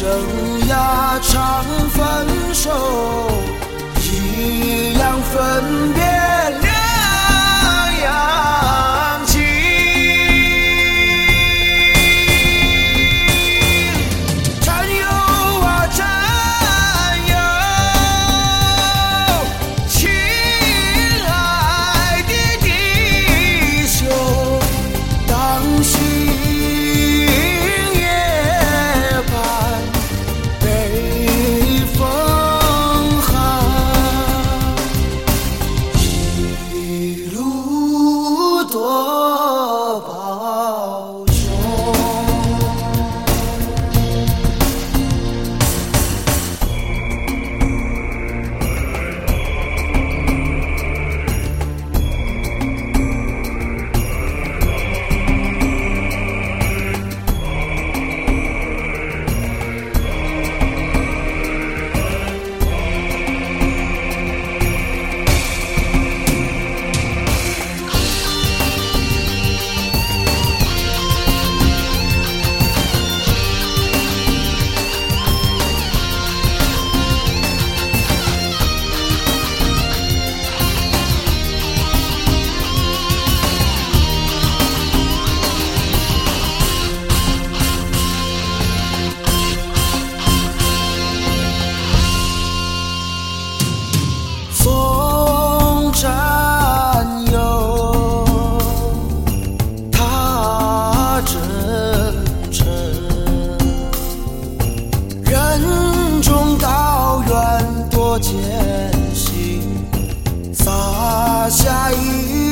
生涯常分手，一样分别。多艰辛，洒下一